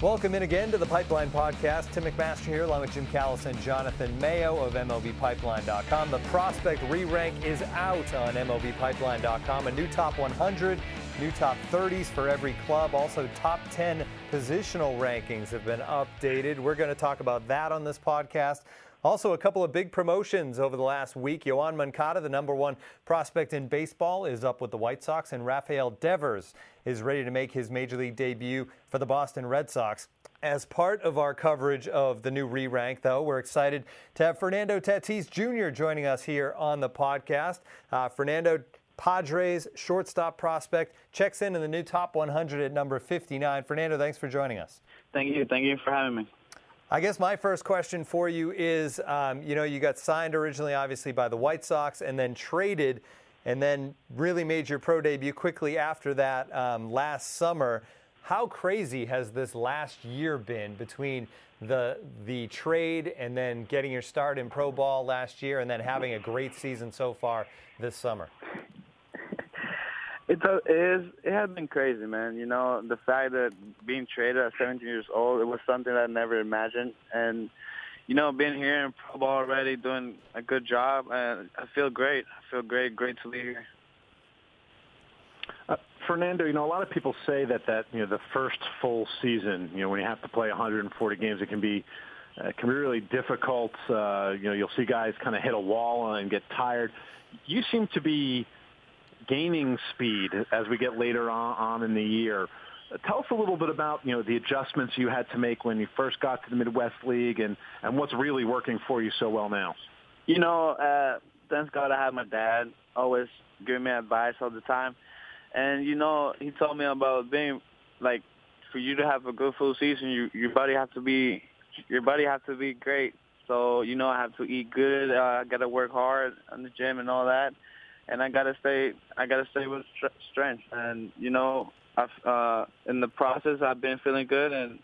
Welcome in again to the Pipeline Podcast. Tim McMaster here, along with Jim Callis and Jonathan Mayo of MLBPipeline.com. The prospect re-rank is out on MLBPipeline.com. A new top 100, new top 30s for every club. Also, top 10 positional rankings have been updated. We're going to talk about that on this podcast. Also, a couple of big promotions over the last week. Yoan Moncada, the number one prospect in baseball, is up with the White Sox, and Rafael Devers is ready to make his major league debut for the Boston Red Sox. As part of our coverage of the new re rank, though, we're excited to have Fernando Tatis Jr. joining us here on the podcast. Uh, Fernando, Padres shortstop prospect, checks in in the new top 100 at number 59. Fernando, thanks for joining us. Thank you. Thank you for having me. I guess my first question for you is um, you know, you got signed originally, obviously, by the White Sox and then traded and then really made your pro debut quickly after that um, last summer. How crazy has this last year been between the the trade and then getting your start in pro ball last year and then having a great season so far this summer? It is it has been crazy, man. You know, the fact that being traded at 17 years old, it was something I never imagined, and you know, being here in pro ball already, doing a good job, and I feel great. I feel great. Great to be here. Uh, Fernando, you know, a lot of people say that that you know the first full season, you know, when you have to play 140 games, it can be uh, can be really difficult. Uh, you know, you'll see guys kind of hit a wall and get tired. You seem to be gaining speed as we get later on, on in the year. Tell us a little bit about you know the adjustments you had to make when you first got to the Midwest League, and and what's really working for you so well now. You know, uh, thanks God I have my dad always giving me advice all the time, and you know he told me about being like for you to have a good full season, you your body have to be your body have to be great. So you know I have to eat good. Uh, I got to work hard on the gym and all that and I gotta stay. I gotta stay with strength, and you know, I've, uh, in the process, I've been feeling good, and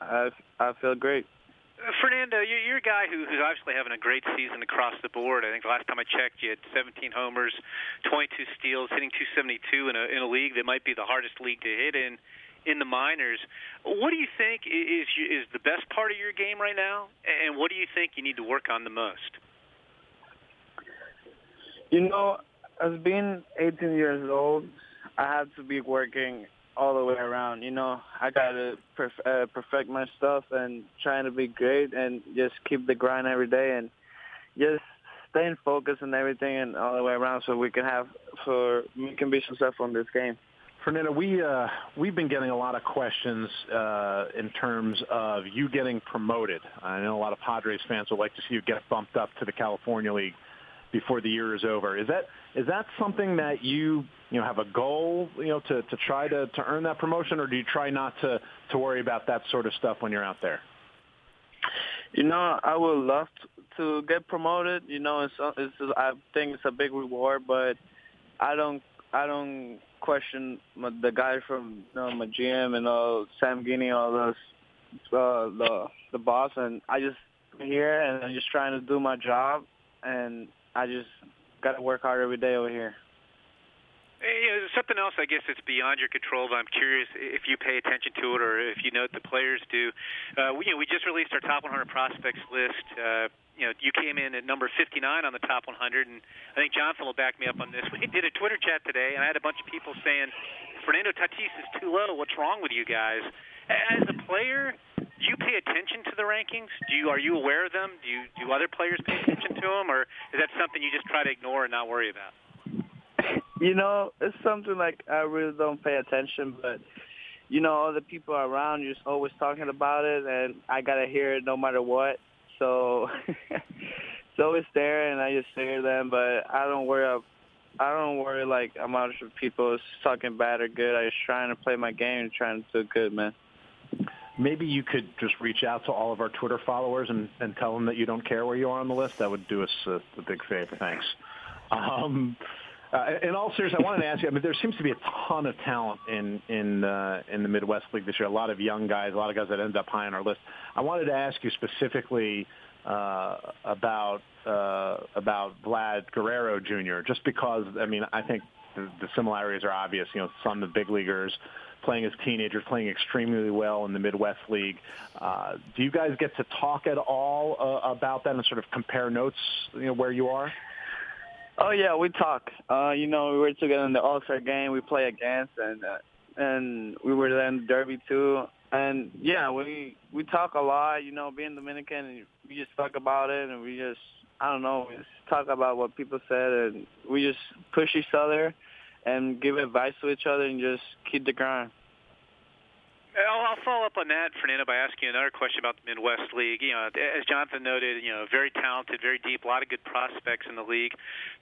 I I feel great. Uh, Fernando, you're a guy who, who's obviously having a great season across the board. I think the last time I checked, you had 17 homers, 22 steals, hitting 272 in a in a league that might be the hardest league to hit in in the minors. What do you think is is the best part of your game right now, and what do you think you need to work on the most? You know, as being 18 years old, I had to be working all the way around. You know, I gotta perf- uh, perfect my stuff and trying to be great and just keep the grind every day and just staying focused and everything and all the way around so we can have for we can be successful in this game. Fernando, we uh, we've been getting a lot of questions uh, in terms of you getting promoted. I know a lot of Padres fans would like to see you get bumped up to the California League before the year is over. Is that is that something that you you know have a goal you know to to try to to earn that promotion, or do you try not to to worry about that sort of stuff when you're out there? You know, I would love to, get promoted. You know, it's, it's I think it's a big reward, but I don't I don't question my, the guy from you know, my GM and all Sam Geaney, all those uh, the the boss, and I just here and I'm just trying to do my job, and I just got to work hard every day over here. Hey, something else, I guess, it's beyond your control. But I'm curious if you pay attention to it, or if you know the players do. Uh, we, you know, we just released our top 100 prospects list. Uh, you know, you came in at number 59 on the top 100, and I think Jonathan will back me up on this. We did a Twitter chat today, and I had a bunch of people saying Fernando Tatis is too low. What's wrong with you guys? As a player, you pay attention to the rankings? Do you are you aware of them? Do you do other players pay attention to them, or is that something you just try to ignore and not worry about? You know, it's something like I really don't pay attention, but you know, all the people around you're always talking about it, and I gotta hear it no matter what. So it's always there, and I just hear them, but I don't worry I don't worry like how much people talking bad or good. I just trying to play my game and trying to do good, man. Maybe you could just reach out to all of our Twitter followers and, and tell them that you don't care where you are on the list. That would do us a, a big favor. Thanks. Um, uh, in all seriousness, I wanted to ask you. I mean, there seems to be a ton of talent in in uh, in the Midwest League this year. A lot of young guys, a lot of guys that end up high on our list. I wanted to ask you specifically uh, about uh, about Vlad Guerrero Jr. Just because, I mean, I think the, the similarities are obvious. You know, some of the big leaguers playing as teenagers, playing extremely well in the Midwest League. Uh, do you guys get to talk at all uh, about that and sort of compare notes? You know, where you are. Oh yeah, we talk. Uh, you know, we were together in the All Star game. We play against, and uh, and we were there in the Derby too. And yeah, we we talk a lot. You know, being Dominican, and we just talk about it, and we just I don't know, we just talk about what people said, and we just push each other and give advice to each other, and just keep the grind. I'll, I'll follow up on that, Fernando, by asking you another question about the Midwest League. You know, as Jonathan noted, you know, very talented, very deep, a lot of good prospects in the league.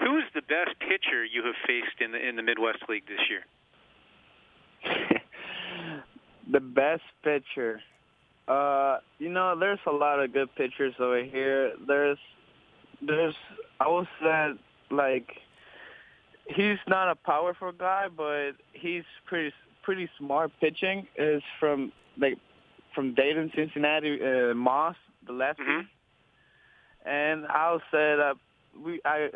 Who is the best pitcher you have faced in the in the Midwest League this year? the best pitcher. Uh, you know, there's a lot of good pitchers over here. There's, there's, I would say, like, he's not a powerful guy, but he's pretty pretty smart pitching is from like from Dayton, Cincinnati, uh, Moss, the lefty. Mm-hmm. And I'll say that we I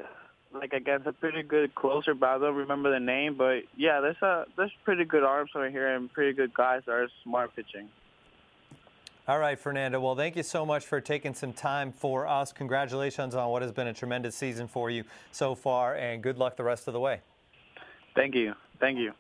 like against a pretty good closer, but I don't remember the name. But yeah, there's a there's pretty good arms over here and pretty good guys that are smart pitching. All right, Fernando. Well, thank you so much for taking some time for us. Congratulations on what has been a tremendous season for you so far, and good luck the rest of the way. Thank you. Thank you.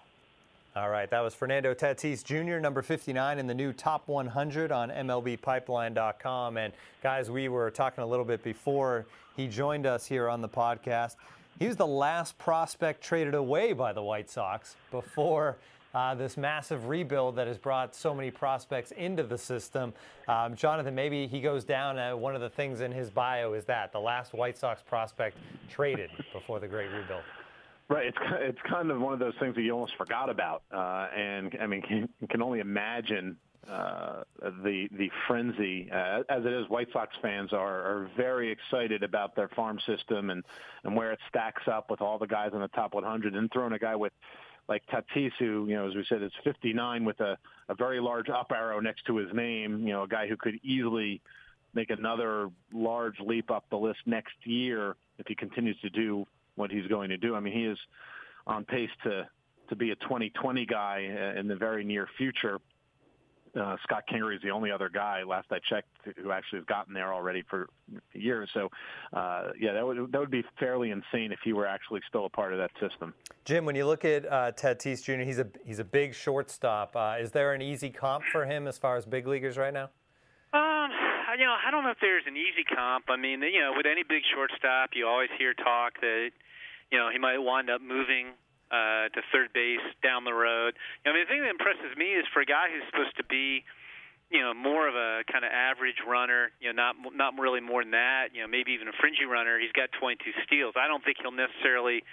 All right, that was Fernando Tatis Jr., number 59 in the new top 100 on MLBpipeline.com. And guys, we were talking a little bit before he joined us here on the podcast. He was the last prospect traded away by the White Sox before uh, this massive rebuild that has brought so many prospects into the system. Um, Jonathan, maybe he goes down. Uh, one of the things in his bio is that the last White Sox prospect traded before the great rebuild. Right, it's it's kind of one of those things that you almost forgot about, uh, and I mean, can, can only imagine uh, the the frenzy uh, as it is. White Sox fans are are very excited about their farm system and and where it stacks up with all the guys in the top 100, and throwing a guy with like Tatis, who you know, as we said, is 59 with a a very large up arrow next to his name. You know, a guy who could easily make another large leap up the list next year if he continues to do what he's going to do. I mean, he is on pace to to be a 2020 guy in the very near future. Uh, Scott Kingery is the only other guy, last I checked, who actually has gotten there already for years. So, uh, yeah, that would that would be fairly insane if he were actually still a part of that system. Jim, when you look at uh, Tatis Jr., he's a he's a big shortstop. Uh, is there an easy comp for him as far as big leaguers right now? Um, you know, I don't know if there's an easy comp. I mean, you know, with any big shortstop, you always hear talk that you know, he might wind up moving uh, to third base down the road. I mean, the thing that impresses me is for a guy who's supposed to be, you know, more of a kind of average runner, you know, not not really more than that, you know, maybe even a fringy runner. He's got 22 steals. I don't think he'll necessarily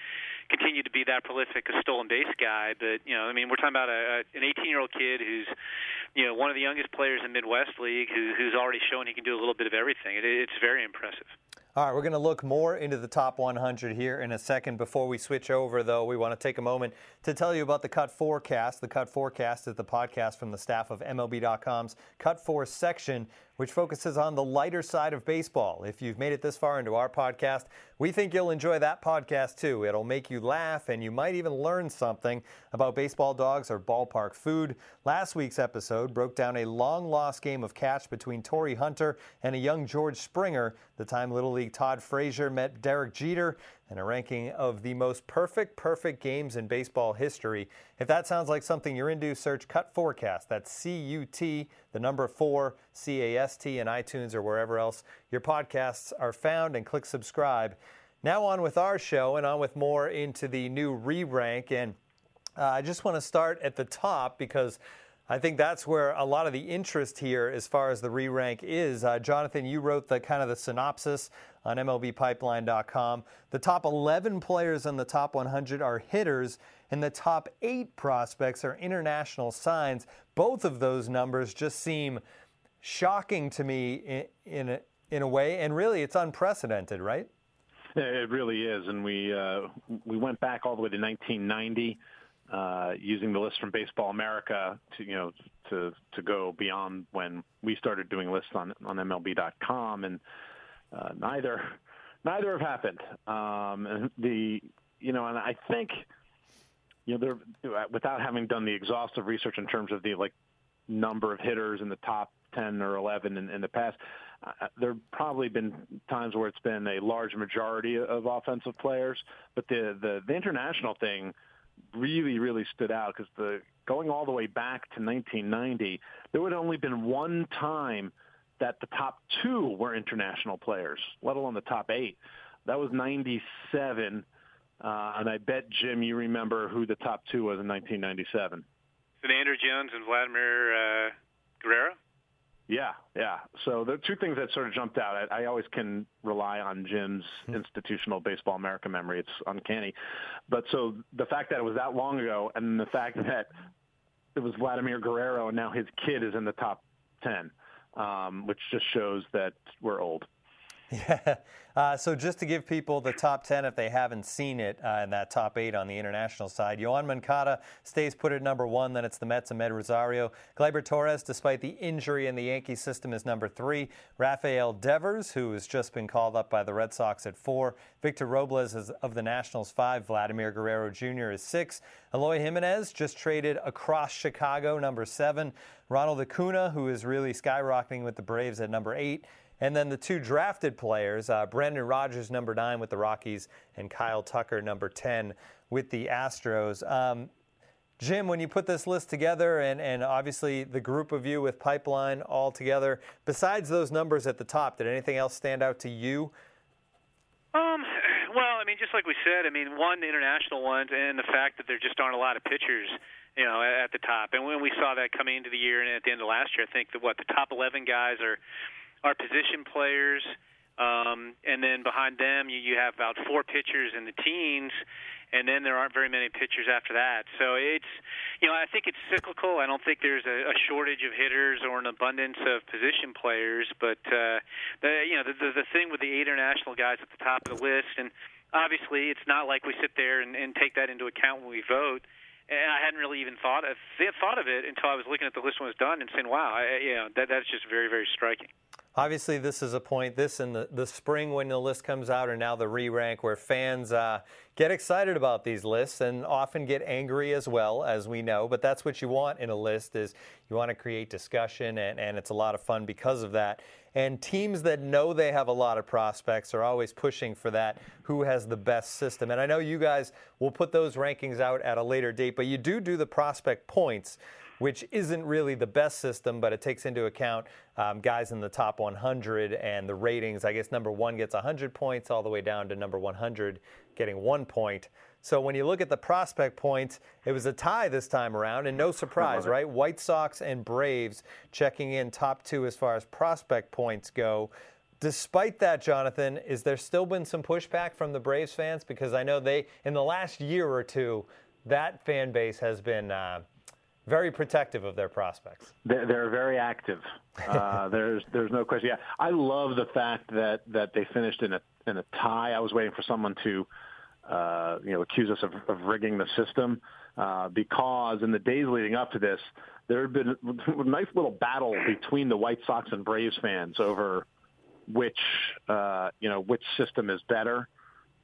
continue to be that prolific a stolen base guy, but you know, I mean, we're talking about a, a an 18-year-old kid who's, you know, one of the youngest players in Midwest League who, who's already shown he can do a little bit of everything. It, it's very impressive. All right, we're going to look more into the top 100 here in a second. Before we switch over, though, we want to take a moment to tell you about the Cut4cast. The Cut4cast is the podcast from the staff of MLB.com's Cut 4 section, which focuses on the lighter side of baseball. If you've made it this far into our podcast, we think you'll enjoy that podcast too. It'll make you laugh and you might even learn something about baseball dogs or ballpark food. Last week's episode broke down a long lost game of catch between Torii Hunter and a young George Springer, the time Little League Todd Frazier met Derek Jeter and a ranking of the most perfect, perfect games in baseball history. If that sounds like something you're into, search Cut4cast. That's C U T, the number four, C A S T, in iTunes or wherever else your podcasts are found, and click subscribe. Now, on with our show and on with more into the new re rank. And uh, I just want to start at the top because I think that's where a lot of the interest here, as far as the re rank, is. Uh, Jonathan, you wrote the kind of the synopsis on MLBpipeline.com. The top 11 players in the top 100 are hitters, and the top eight prospects are international signs. Both of those numbers just seem shocking to me in, in, a, in a way, and really it's unprecedented, right? It really is, and we uh, we went back all the way to 1990 uh, using the list from Baseball America to you know to to go beyond when we started doing lists on on MLB.com, and uh, neither neither have happened. Um, the you know, and I think you know there without having done the exhaustive research in terms of the like number of hitters in the top 10 or 11 in, in the past. Uh, there have probably been times where it's been a large majority of offensive players, but the the, the international thing really, really stood out because the going all the way back to 1990, there would only been one time that the top two were international players, let alone the top eight. That was 97. Uh, and I bet, Jim, you remember who the top two was in 1997. Andruw Jones and Vladimir uh, Guerrero? Yeah, yeah. So the two things that sort of jumped out. I, I always can rely on Jim's hmm. institutional baseball America memory. It's uncanny. But so the fact that it was that long ago, and the fact that it was Vladimir Guerrero, and now his kid is in the top ten, um, which just shows that we're old. Yeah. Uh, so just to give people the top 10 if they haven't seen it uh, in that top eight on the international side, Yoan Moncada stays put at number one. Then it's the Mets Amed Rosario. Gleyber Torres, despite the injury in the Yankee system, is number three. Rafael Devers, who has just been called up by the Red Sox at four. Victor Robles is of the Nationals five. Vladimir Guerrero Jr. is six. Eloy Jimenez just traded across Chicago, number seven. Ronald Acuna, who is really skyrocketing with the Braves at number eight. And then the two drafted players, uh, Brendan Rodgers, number nine with the Rockies, and Kyle Tucker, number 10 with the Astros. Um, Jim, when you put this list together, and, and obviously the group of you with Pipeline all together, besides those numbers at the top, did anything else stand out to you? Um, well, I mean, just like we said, I mean, one, the international ones, and the fact that there just aren't a lot of pitchers, you know, at the top. And when we saw that coming into the year and at the end of last year, I think that what the top 11 guys are our position players, um, and then behind them you, you have about four pitchers in the teens, and then there aren't very many pitchers after that. So it's, you know, I think it's cyclical. I don't think there's a, a shortage of hitters or an abundance of position players, but uh, the, you know, the, the, the thing with the international guys at the top of the list, and obviously it's not like we sit there and, and take that into account when we vote and I hadn't really even thought of thought of it until I was looking at the list when it was done and saying, "Wow, I, you know, that that's just very very striking." Obviously, this is a point, this in the, the spring when the list comes out, and now the re rank, where fans uh, get excited about these lists and often get angry as well, as we know. But that's what you want in a list is you want to create discussion, and, and it's a lot of fun because of that. And teams that know they have a lot of prospects are always pushing for that who has the best system. And I know you guys will put those rankings out at a later date, but you do do the prospect points which isn't really the best system, but it takes into account um, guys in the top 100 and the ratings. I guess number one gets 100 points all the way down to number 100 getting one point. So when you look at the prospect points, it was a tie this time around, and no surprise, right? White Sox and Braves checking in top two as far as prospect points go. Despite that, Jonathan, is there still been some pushback from the Braves fans? Because I know they, in the last year or two, that fan base has been uh, very protective of their prospects. They're, they're very active. Uh, there's there's no question. Yeah, I love the fact that that they finished in a in a tie. I was waiting for someone to uh, you know accuse us of, of rigging the system uh, because in the days leading up to this, there had been a nice little battle between the White Sox and Braves fans over which uh, you know which system is better.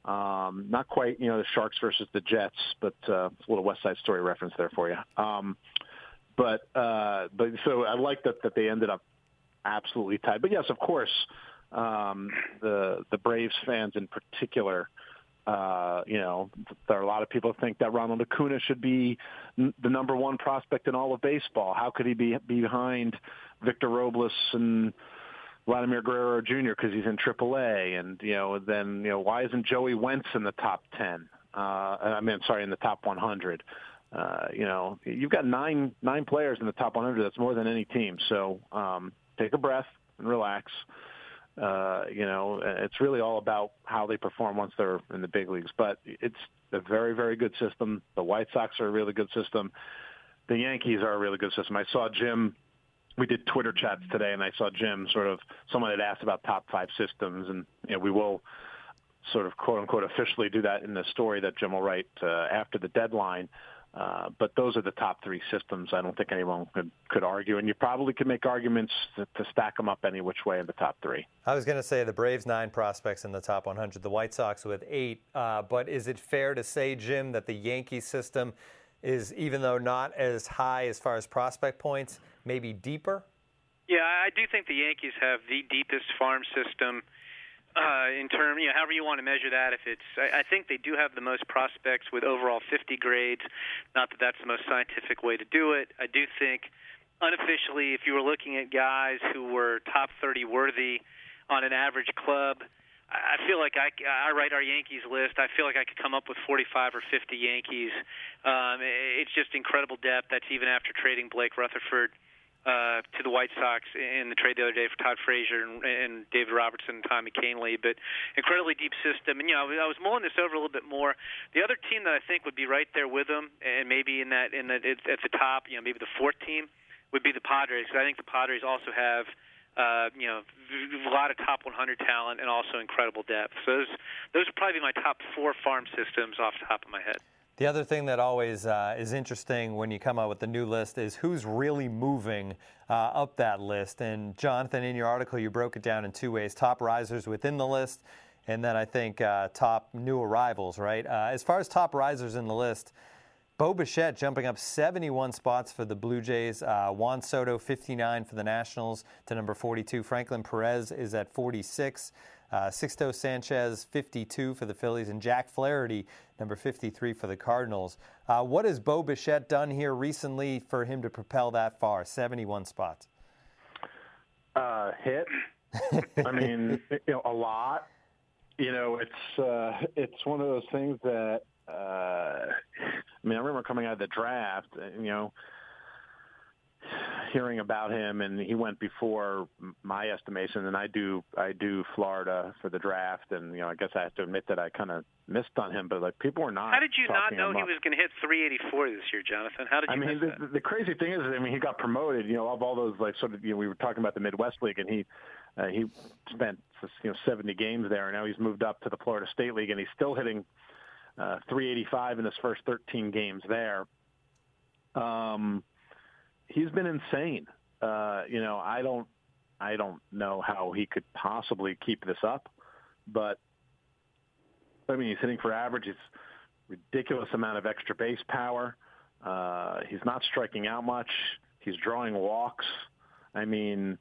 Um, not quite, you know, the Sharks versus the Jets, but uh, it's a little West Side Story reference there for you. Um, but uh, but so I like that that they ended up absolutely tied. But yes, of course, um, the the Braves fans in particular. Uh, you know, there are a lot of people think that Ronald Acuna should be n- the number one prospect in all of baseball. How could he be behind Victor Robles and Vladimir Guerrero Jr. because he's in AAA, and you know, then you know, why isn't Joey Wentz in the top ten? Uh, I mean, sorry, in the top 100. Uh, you know, you've got nine nine players in the top 100. That's more than any team. So um, take a breath and relax. Uh, you know, it's really all about how they perform once they're in the big leagues. But it's a very, very good system. The White Sox are a really good system. The Yankees are a really good system. I saw Jim. We did Twitter chats today, and I saw Jim sort of. Someone had asked about top five systems, and you know, we will sort of quote unquote officially do that in the story that Jim will write uh, after the deadline. But those are the top three systems. I don't think anyone could, could argue, and you probably could make arguments to, to stack them up any which way in the top three. I was going to say the Braves nine prospects in the top 100, the White Sox with eight. Uh, but is it fair to say, Jim, that the Yankee system is, even though not as high as far as prospect points, maybe deeper? Yeah, I do think the Yankees have the deepest farm system uh, in term, you know, however you want to measure that. If it's, I, I think they do have the most prospects with overall 50 grades. Not that that's the most scientific way to do it. I do think, unofficially, if you were looking at guys who were top 30 worthy on an average club, I feel like I, I write our Yankees list. I feel like I could come up with 45 or 50 Yankees. Um, it's just incredible depth. That's even after trading Blake Rutherford uh, to the White Sox in the trade the other day for Todd Frazier and, and David Robertson and Tommy Kahnle. But incredibly deep system. And you know, I was mulling this over a little bit more. The other team that I think would be right there with them, and maybe in that in the at the top, you know, maybe the fourth team would be the Padres. Because I think the Padres also have. Uh, you know, a lot of top 100 talent and also incredible depth. So those, those would probably be my top four farm systems off the top of my head. The other thing that always uh, is interesting when you come out with the new list is who's really moving uh, up that list. And Jonathan, in your article, you broke it down in two ways: top risers within the list, and then I think uh, top new arrivals. Right? Uh, as far as top risers in the list. Bo Bichette jumping up 71 spots for the Blue Jays. Uh, Juan Soto 59 for the Nationals to number 42. Franklin Perez is at 46. Uh, Sixto Sanchez, 52 for the Phillies, and Jack Flaherty, number 53 for the Cardinals. Uh, what has Bo Bichette done here recently for him to propel that far? 71 spots. Uh, hit. I mean, you know, a lot. You know, it's uh, it's one of those things that. Uh, I mean, I remember coming out of the draft. You know, hearing about him, and he went before my estimation, and I do I do Florida for the draft, and you know I guess I have to admit that I kind of missed on him, but like people were not. How did you not know he was going to hit 384 this year, Jonathan? How did you? I mean, the, the, crazy thing is, I mean, he got promoted. You know, of all those like sort of, you know, we were talking about the Midwest League, and he uh, he spent you know 70 games there, and now he's moved up to the Florida State League, and he's still hitting uh, 385 in his first 13 games there. Um, he's been insane. Uh, you know, I don't, I don't know how he could possibly keep this up, but I mean, he's hitting for average. He's ridiculous amount of extra base power. Uh, he's not striking out much. He's drawing walks. I mean,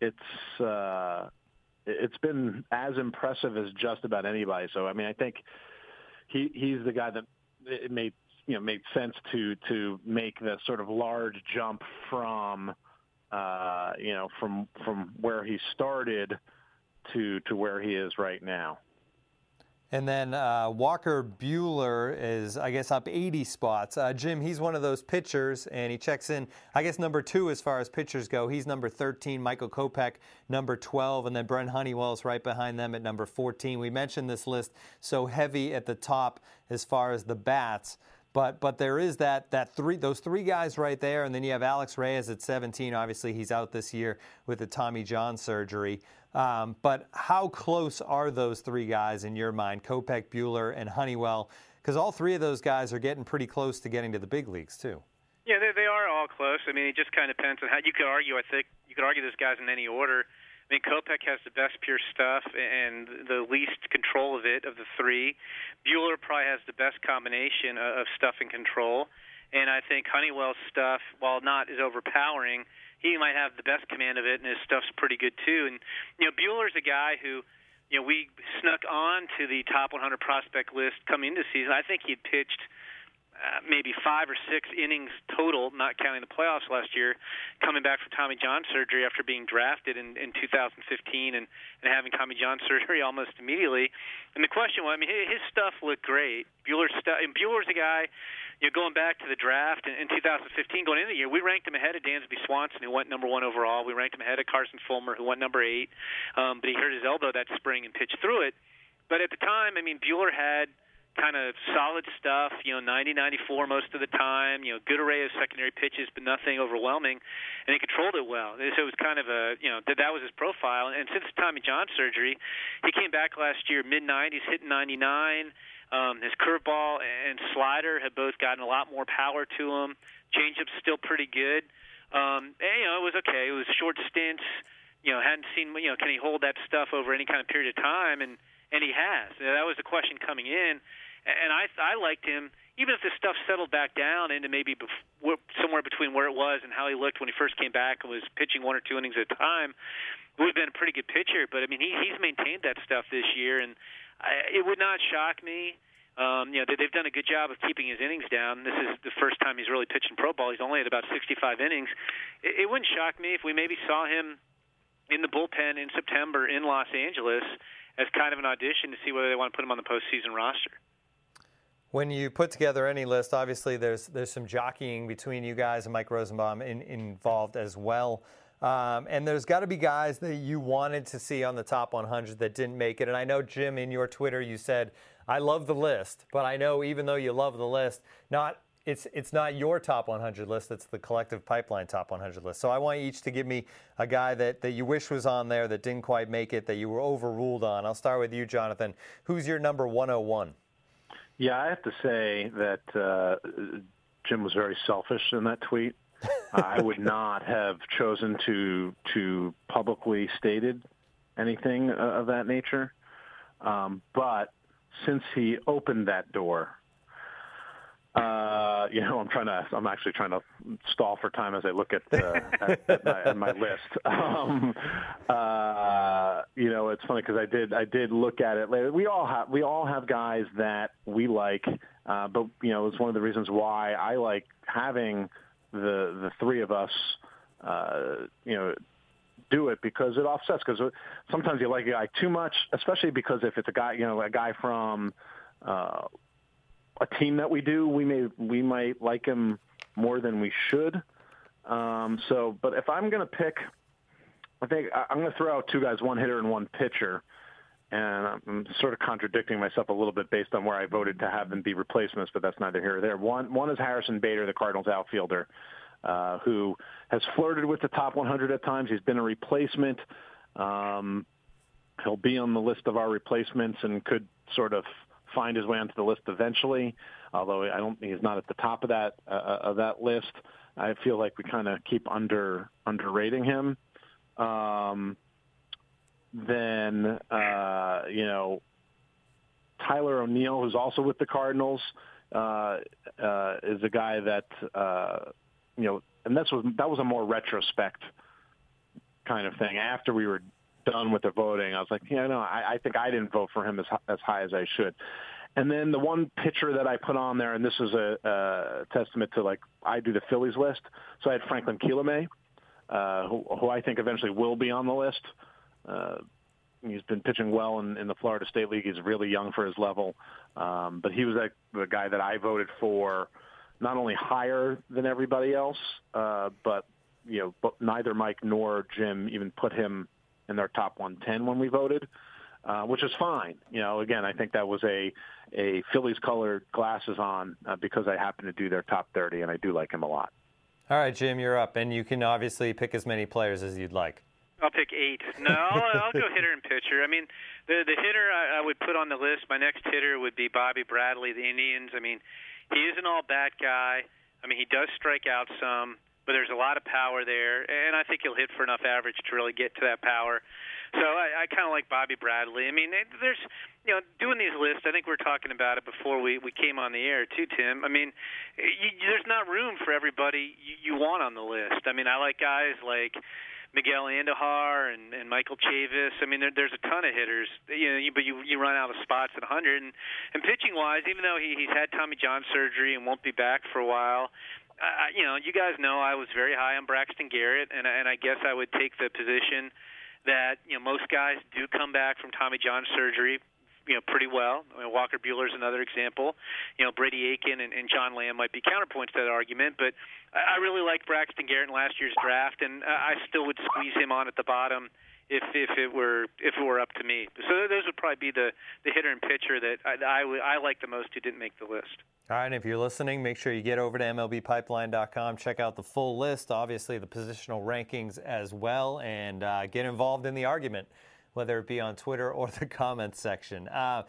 it's uh, it's been as impressive as just about anybody. So I mean, I think he he's the guy that it made you know made sense to to make the sort of large jump from uh, you know from from where he started to to where he is right now. And then uh, Walker Buehler is, I guess, up 80 spots. Uh, Jim, he's one of those pitchers, and he checks in, I guess, number two as far as pitchers go. He's number 13, Michael Kopech, number 12, and then Brent is right behind them at number 14. We mentioned this list so heavy at the top as far as the bats. But but there is that that three those three guys right there, and then you have Alex Reyes at 17. Obviously, he's out this year with the Tommy John surgery. Um, but how close are those three guys in your mind, Kopech, Buehler, and Honeywell? Because all three of those guys are getting pretty close to getting to the big leagues too. Yeah, they, they are all close. I mean, it just kind of depends on how you could argue. I think you could argue those guys in any order. I mean, Kopech has the best pure stuff and the least control of it of the three. Buehler probably has the best combination of stuff and control. And I think Honeywell's stuff, while not as overpowering, he might have the best command of it, and his stuff's pretty good too. And you know, Buehler's a guy who, you know, we snuck on to the top 100 prospect list coming into season. I think he'd pitched uh, maybe five or six innings total, not counting the playoffs last year, coming back from Tommy John surgery after being drafted in, in 2015 and, and having Tommy John surgery almost immediately. And the question was, I mean, his stuff looked great. Buehler's stuff, and Buehler's a guy you know, going back to the draft in, in 2015, going into the year, we ranked him ahead of Dansby Swanson, who went number one overall. We ranked him ahead of Carson Fulmer, who went number eight. Um, but he hurt his elbow that spring and pitched through it. But at the time, I mean, Buehler had kind of solid stuff, you know, 90, 94 most of the time, you know, good array of secondary pitches, but nothing overwhelming, and he controlled it well. So it was kind of a, you know, that that was his profile. And since Tommy John surgery, he came back last year mid 90s, hitting 99. Um, his curveball and slider have both gotten a lot more power to him. Changeup's still pretty good. Um, and, you know, it was okay. It was short stints. You know, hadn't seen. You know, can he hold that stuff over any kind of period of time? And and he has. That was the question coming in. And I I liked him even if the stuff settled back down into maybe bef- somewhere between where it was and how he looked when he first came back and was pitching one or two innings at a time, would have been a pretty good pitcher. But I mean, he, he's maintained that stuff this year, and I, it would not shock me. Um, you know, they, they've done a good job of keeping his innings down. This is the first time he's really pitched in pro ball. He's only at about 65 innings. It, it wouldn't shock me if we maybe saw him in the bullpen in September in Los Angeles as kind of an audition to see whether they want to put him on the postseason roster. When you put together any list, obviously there's there's some jockeying between you guys and Mike Rosenbaum in, involved as well. Um, and there's got to be guys that you wanted to see on the top 100 that didn't make it. And I know Jim, in your Twitter, you said, "I love the list," but I know even though you love the list, not it's it's not your top 100 list. It's the collective pipeline top 100 list. So I want each to give me a guy that, that you wish was on there that didn't quite make it, that you were overruled on. I'll start with you, Jonathan. Who's your number 101? Yeah, I have to say that uh, Jim was very selfish in that tweet. I would not have chosen to to publicly stated anything of that nature. Um, but since he opened that door, uh, you know, I'm trying to. I'm actually trying to stall for time as I look at, uh, at, at, my, at my list. Um, uh, you know, it's funny because I did. I did look at it later. We all have. We all have guys that we like, uh, but you know, it's one of the reasons why I like having the the three of us. Uh, you know, do it because it offsets. Because sometimes you like a guy too much, especially because if it's a guy, you know, a guy from uh, a team that we do, we may we might like him more than we should. Um, so, but if I'm going to pick, I think I'm going to throw out two guys, one hitter and one pitcher, and I'm sort of contradicting myself a little bit based on where I voted to have them be replacements, but that's neither here or there. One one is Harrison Bader, the Cardinals outfielder, uh, who has flirted with the top 100 at times. He's been a replacement. Um, he'll be on the list of our replacements and could sort of find his way onto the list eventually. Although I don't, think he's not at the top of that uh, of that list. I feel like we kind of keep under underrating him. Um, then uh, you know Tyler O'Neill, who's also with the Cardinals, uh, uh, is a guy that uh, you know, and that's was that was a more retrospect kind of thing. After we were done with the voting, I was like, yeah, no, I, I think I didn't vote for him as as high as I should. And then the one pitcher that I put on there, and this is a, a testament to like I do the Phillies list. So I had Franklin Kilome, uh, who, who I think eventually will be on the list. Uh, he's been pitching well in, in the Florida State League. He's really young for his level, um, but he was like the guy that I voted for, not only higher than everybody else, uh, but you know, but neither Mike nor Jim even put him in their top 110 when we voted, uh, which is fine. You know, again, I think that was a a Phillies colored glasses on uh, because I happen to do their top 30, and I do like him a lot. All right, Jim, you're up, and you can obviously pick as many players as you'd like. I'll pick eight. No, I'll, I'll go hitter and pitcher. I mean, the the hitter I, I would put on the list. My next hitter would be Bobby Bradley, the Indians. I mean, he is an all bat guy. I mean, he does strike out some but there's a lot of power there, and I think he'll hit for enough average to really get to that power. So I, I kind of like Bobby Bradley. I mean, there's, you know, doing these lists. I think we were talking about it before we we came on the air too, Tim. I mean, you, there's not room for everybody you, you want on the list. I mean, I like guys like. Miguel Andujar and, and Michael Chavis. I mean, there, there's a ton of hitters. You know, you, but you you run out of spots at 100. And, and pitching wise, even though he, he's had Tommy John surgery and won't be back for a while, uh, you know, you guys know I was very high on Braxton Garrett, and and I guess I would take the position that you know most guys do come back from Tommy John surgery you know pretty well. I mean, Walker Buehler's another example. You know, Brady Aiken and, and John Lamb might be counterpoints to that argument, but I, I really like Braxton Garrett in last year's draft, and I still would squeeze him on at the bottom if if it were if it were up to me. So those would probably be the the hitter and pitcher that I I, I like the most who didn't make the list. All right, and if you're listening, make sure you get over to MLBPipeline.com, check out the full list, obviously the positional rankings as well, and uh, get involved in the argument, whether it be on Twitter or the comments section. Uh,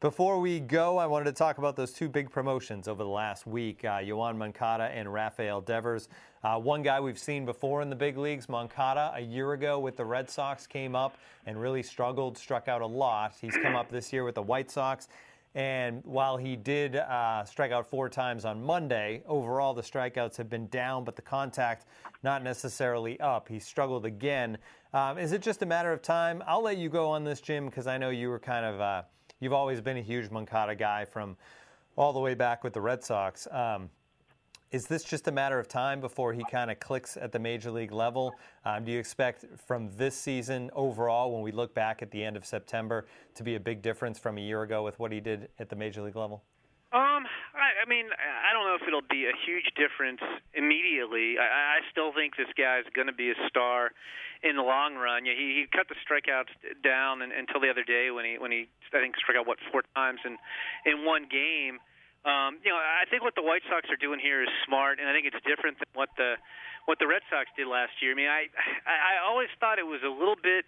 before we go, I wanted to talk about those two big promotions over the last week uh, Yoan Moncada and Rafael Devers. Uh, one guy we've seen before in the big leagues, Moncada, a year ago with the Red Sox, came up and really struggled, struck out a lot. He's come up this year with the White Sox. And while he did uh, strike out four times on Monday, overall the strikeouts have been down, but the contact not necessarily up. He struggled again. Um, is it just a matter of time? I'll let you go on this, Jim, because I know you were kind of. Uh, You've always been a huge Moncada guy from all the way back with the Red Sox. Um, is this just a matter of time before he kind of clicks at the major league level? Um, do you expect from this season overall, when we look back at the end of September, to be a big difference from a year ago with what he did at the major league level? Um, I, I mean, I don't know if it'll be a huge difference immediately. I, I still think this guy is going to be a star in the long run. Yeah, he, he cut the strikeouts down and, until the other day when he when he I think struck out what four times in in one game. Um, you know, I think what the White Sox are doing here is smart, and I think it's different than what the what the Red Sox did last year. I mean, I I, always thought it was a little bit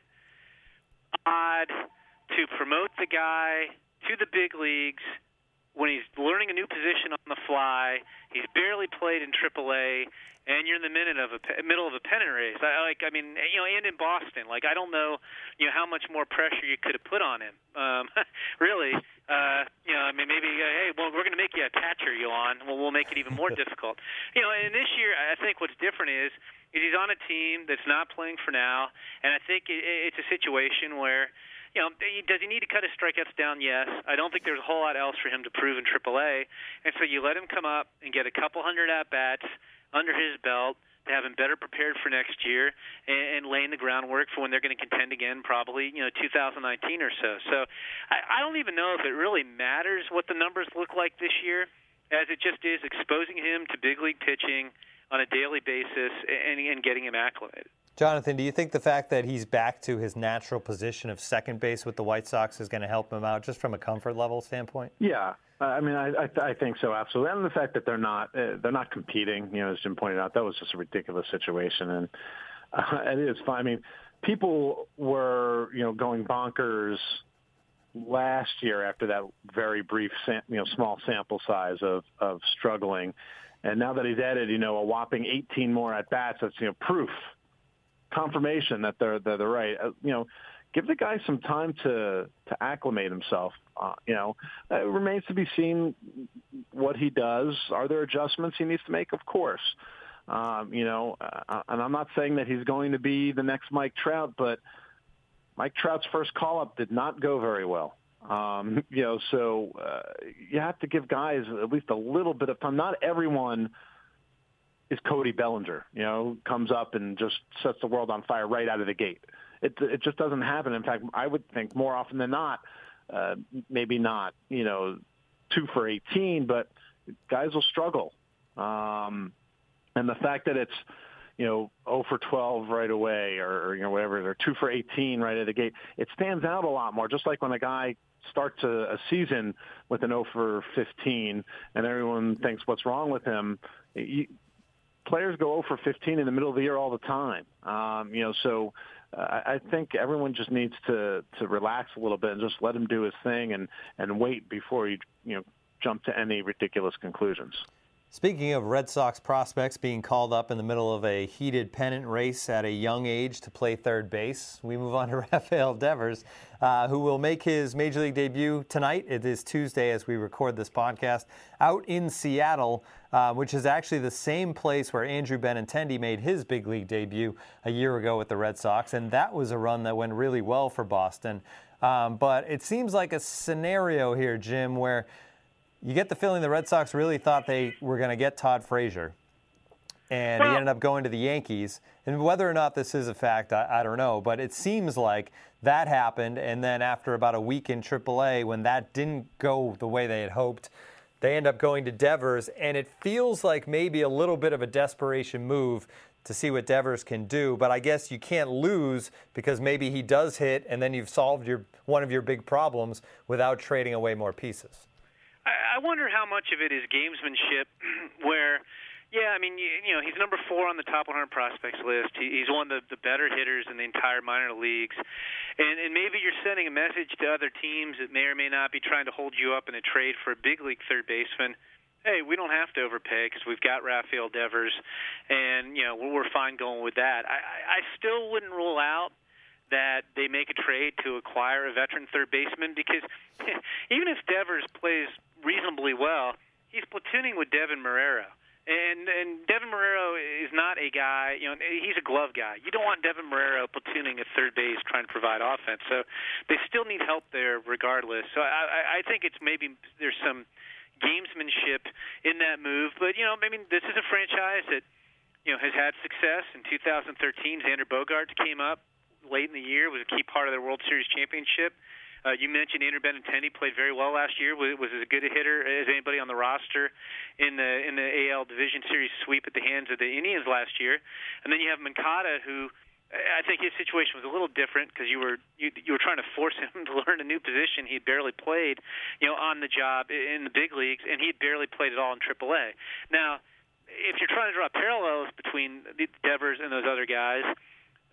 odd to promote the guy to the big leagues when he's learning a new position on the fly. He's barely played in AAA, and you're in the minute of a middle of a pennant race. I like, I mean, you know, and in Boston, like, I don't know, you know, how much more pressure you could have put on him. Um, really, uh, you know, I mean, maybe, uh, hey, well, we're going to make you a catcher, Yoan. Well, we'll make it even more difficult. You know, and this year, I think what's different is, is he's on a team that's not playing for now, and I think it, it's a situation where you know, does he need to cut his strikeouts down? Yes. I don't think there's a whole lot else for him to prove in AAA, and so you let him come up and get a couple hundred at bats under his belt to have him better prepared for next year and, and laying the groundwork for when they're going to contend again, probably you know 2019 or so. So I, I don't even know if it really matters what the numbers look like this year, as it just is exposing him to big league pitching on a daily basis and, and getting him acclimated. Jonathan, do you think the fact that he's back to his natural position of second base with the White Sox is going to help him out just from a comfort level standpoint? Yeah, I mean, I, I, I think so, absolutely. And the fact that they're not uh, they're not competing, you know, as Jim pointed out, that was just a ridiculous situation, and uh, it is fine. I mean, people were you know going bonkers last year after that very brief, you know, small sample size of of struggling, and now that he's added, you know, a whopping 18 more at bats, that's you know proof confirmation that they're they're, they're right. Uh, you know, give the guy some time to to acclimate himself. Uh, you know, it remains to be seen what he does. Are there adjustments he needs to make? Of course. Um, you know, uh, and I'm not saying that he's going to be the next Mike Trout, but Mike Trout's first call up did not go very well. Um, you know, so uh, you have to give guys at least a little bit of time. Not everyone is Cody Bellinger. You know, comes up and just sets the world on fire right out of the gate. It it just doesn't happen. In fact, I would think more often than not, uh, maybe not. You know, two for 18, but guys will struggle. Um, and the fact that it's you know 0 for 12 right away, or, you know whatever, or two for 18 right of the gate, it stands out a lot more. Just like when a guy starts a, a season with an 0 for 15, and everyone thinks what's wrong with him. You, players go 0 for 15 in the middle of the year all the time. Um, you know, so uh, I think everyone just needs to to relax a little bit and just let him do his thing and and wait before you you know jump to any ridiculous conclusions. Speaking of Red Sox prospects being called up in the middle of a heated pennant race at a young age to play third base, we move on to Rafael Devers, uh, who will make his major league debut tonight. It is Tuesday as we record this podcast out in Seattle, uh, which is actually the same place where Andrew Benintendi made his big league debut a year ago with the Red Sox, and that was a run that went really well for Boston. Um, but it seems like a scenario here, Jim, where you get the feeling the Red Sox really thought they were going to get Todd Frazier. and he ended up going to the Yankees. And whether or not this is a fact, I, I, don't know. But it seems like that happened, and then after about a week in AAA, when that didn't go the way they had hoped, they end up going to Devers, and it feels like maybe a little bit of a desperation move to see what Devers can do. But I guess you can't lose because maybe he does hit, and then you've solved your one of your big problems without trading away more pieces. I wonder how much of it is gamesmanship, where yeah, I mean, you, you know, he's number four on the top 100 prospects list. He, he's one of the, the better hitters in the entire minor leagues, and and maybe you're sending a message to other teams that may or may not be trying to hold you up in a trade for a big league third baseman. Hey, we don't have to overpay because we've got Rafael Devers, and you know we're fine going with that. I, I still wouldn't rule out that they make a trade to acquire a veteran third baseman because even if Devers plays reasonably well, he's platooning with Deven Marrero and and Deven Marrero is not a guy, you know, he's a glove guy. You don't want Deven Marrero platooning at third base trying to provide offense. So they still need help there regardless. So I, I think it's maybe there's some gamesmanship in that move. But you know, I mean, this is a franchise that you know has had success. In 2013, Xander Bogaerts came up late in the year, was a key part of their World Series championship. Uh, you mentioned Andrew Benintendi played very well last year. Was, was as good a hitter as anybody on the roster in the in the AL Division Series sweep at the hands of the Indians last year. And then you have Moncada, who I think his situation was a little different because you were you, you were trying to force him to learn a new position. He had barely played, you know, on the job in the big leagues, and he had barely played at all in AAA. Now, if you're trying to draw parallels between the Devers and those other guys,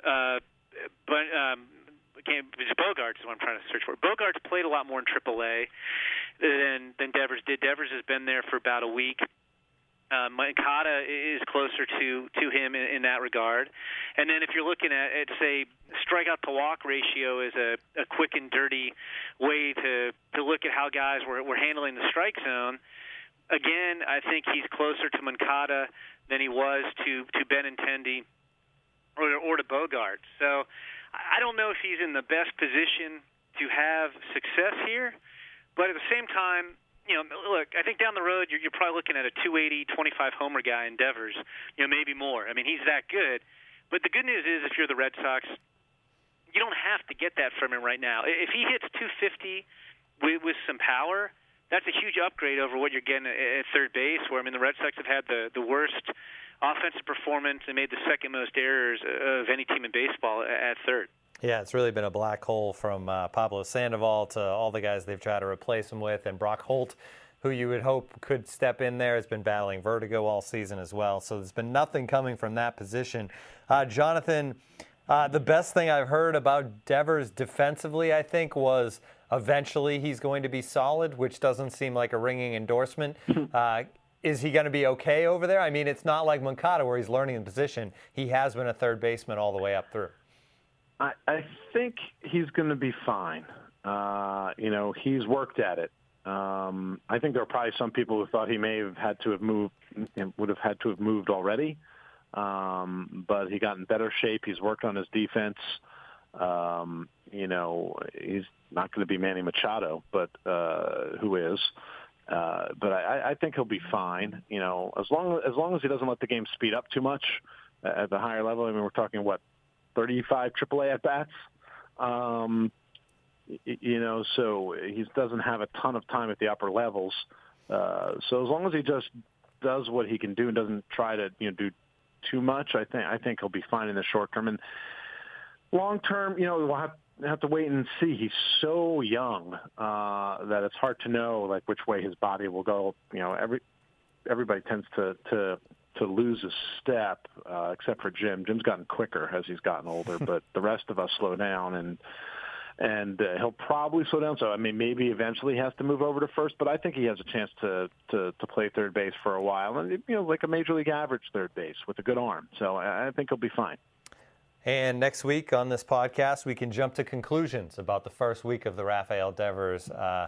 uh, but um, game. It's Bogaerts is what I'm trying to search for. Bogaerts played a lot more in AAA than than Devers did. Devers has been there for about a week. Uh, Moncada is closer to to him in, in that regard. And then if you're looking at, at say strikeout to walk ratio is a, a quick and dirty way to to look at how guys were were handling the strike zone. Again, I think he's closer to Moncada than he was to to Benintendi or or to Bogaerts. So I don't know if he's in the best position to have success here, but at the same time, you know, look, I think down the road you're, you're probably looking at a 280, 25 homer guy in Devers, you know, maybe more. I mean, he's that good. But the good news is, if you're the Red Sox, you don't have to get that from him right now. If he hits 250 with, with some power, that's a huge upgrade over what you're getting at, at third base. Where I mean, the Red Sox have had the the worst offensive performance and made the second most errors of any team in baseball at third. Yeah, it's really been a black hole from uh, Pablo Sandoval to all the guys they've tried to replace him with, and Brock Holt, who you would hope could step in there, has been battling vertigo all season as well. So there's been nothing coming from that position. Uh, Jonathan, uh, the best thing I've heard about Devers defensively, I think, was eventually he's going to be solid, which doesn't seem like a ringing endorsement. Uh, is he going to be okay over there? I mean, it's not like Moncada where he's learning the position. He has been a third baseman all the way up through. I, I think he's going to be fine. Uh, you know, he's worked at it. Um, I think there are probably some people who thought he may have had to have moved, would have had to have moved already. Um, but he got in better shape. He's worked on his defense. Um, you know, he's not going to be Manny Machado, but uh, who is? But I, I think he'll be fine. You know, as long as long as he doesn't let the game speed up too much at the higher level. I mean, we're talking what 35 AAA at bats. Um, you know, so he doesn't have a ton of time at the upper levels. Uh, so as long as he just does what he can do and doesn't try to you know do too much, I think I think he'll be fine in the short term. And long term, you know, we'll have have to wait and see. He's so young uh, that it's hard to know like which way his body will go. You know, every everybody tends to to to lose a step, uh, except for Jim. Jim's gotten quicker as he's gotten older, but the rest of us slow down and and uh, he'll probably slow down. So I mean, maybe eventually he has to move over to first, but I think he has a chance to to to play third base for a while, and you know, like a major league average third base with a good arm. So I, I think he'll be fine. And next week on this podcast, we can jump to conclusions about the first week of the Rafael Devers uh,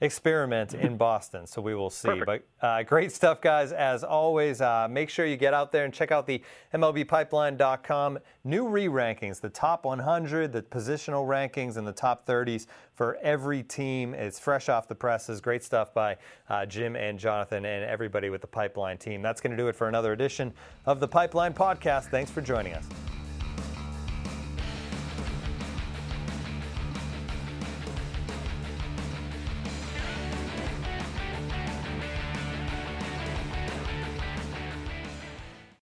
experiment in Boston. So we will see. Perfect. But uh, great stuff, guys. As always, uh, make sure you get out there and check out the MLBPipeline.com new re rankings, the top 100, the positional rankings, and the top 30s for every team. It's fresh off the presses. Great stuff by uh, Jim and Jonathan and everybody with the Pipeline team. That's going to do it for another edition of the Pipeline Podcast. Thanks for joining us.